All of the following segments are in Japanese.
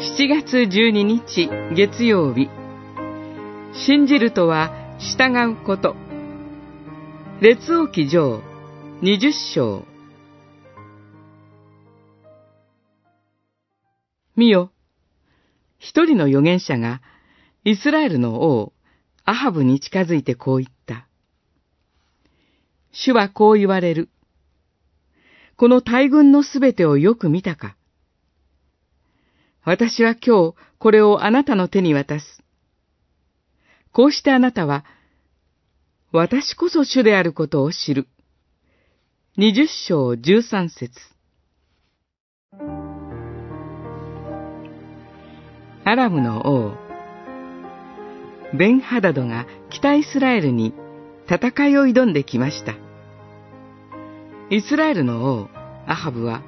7月12日月曜日。信じるとは従うこと。列王記上20章。見よ。一人の預言者がイスラエルの王アハブに近づいてこう言った。主はこう言われる。この大軍のすべてをよく見たか。私は今日これをあなたの手に渡す。こうしてあなたは、私こそ主であることを知る。二十章十三節アラムの王、ベンハダドが北イスラエルに戦いを挑んできました。イスラエルの王、アハブは、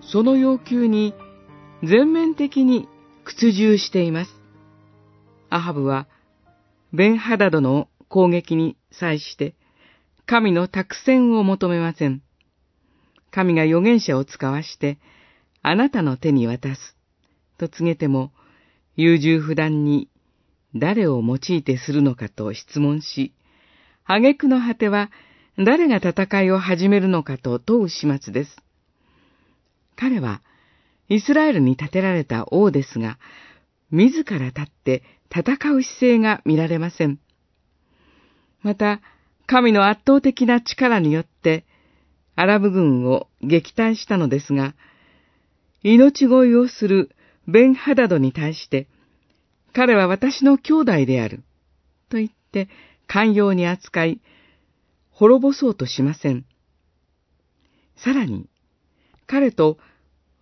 その要求に全面的に屈従しています。アハブは、ベンハダドの攻撃に際して、神の託戦を求めません。神が預言者を使わして、あなたの手に渡す。と告げても、優柔不断に誰を用いてするのかと質問し、挙句の果ては誰が戦いを始めるのかと問う始末です。彼は、イスラエルに建てられた王ですが、自ら立って戦う姿勢が見られません。また、神の圧倒的な力によって、アラブ軍を撃退したのですが、命乞いをするベンハダドに対して、彼は私の兄弟である、と言って寛容に扱い、滅ぼそうとしません。さらに、彼と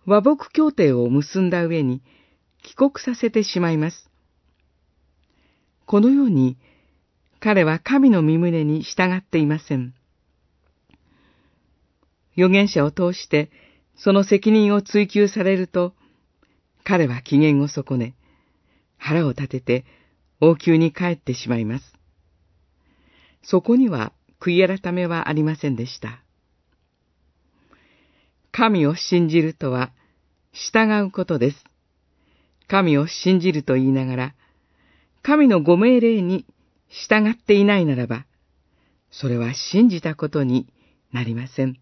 和睦協定を結んだ上に帰国させてしまいます。このように、彼は神の身胸に従っていません。預言者を通してその責任を追求されると、彼は機嫌を損ね、腹を立てて王宮に帰ってしまいます。そこには悔い改めはありませんでした。神を信じるとは、従うことです。神を信じると言いながら、神のご命令に従っていないならば、それは信じたことになりません。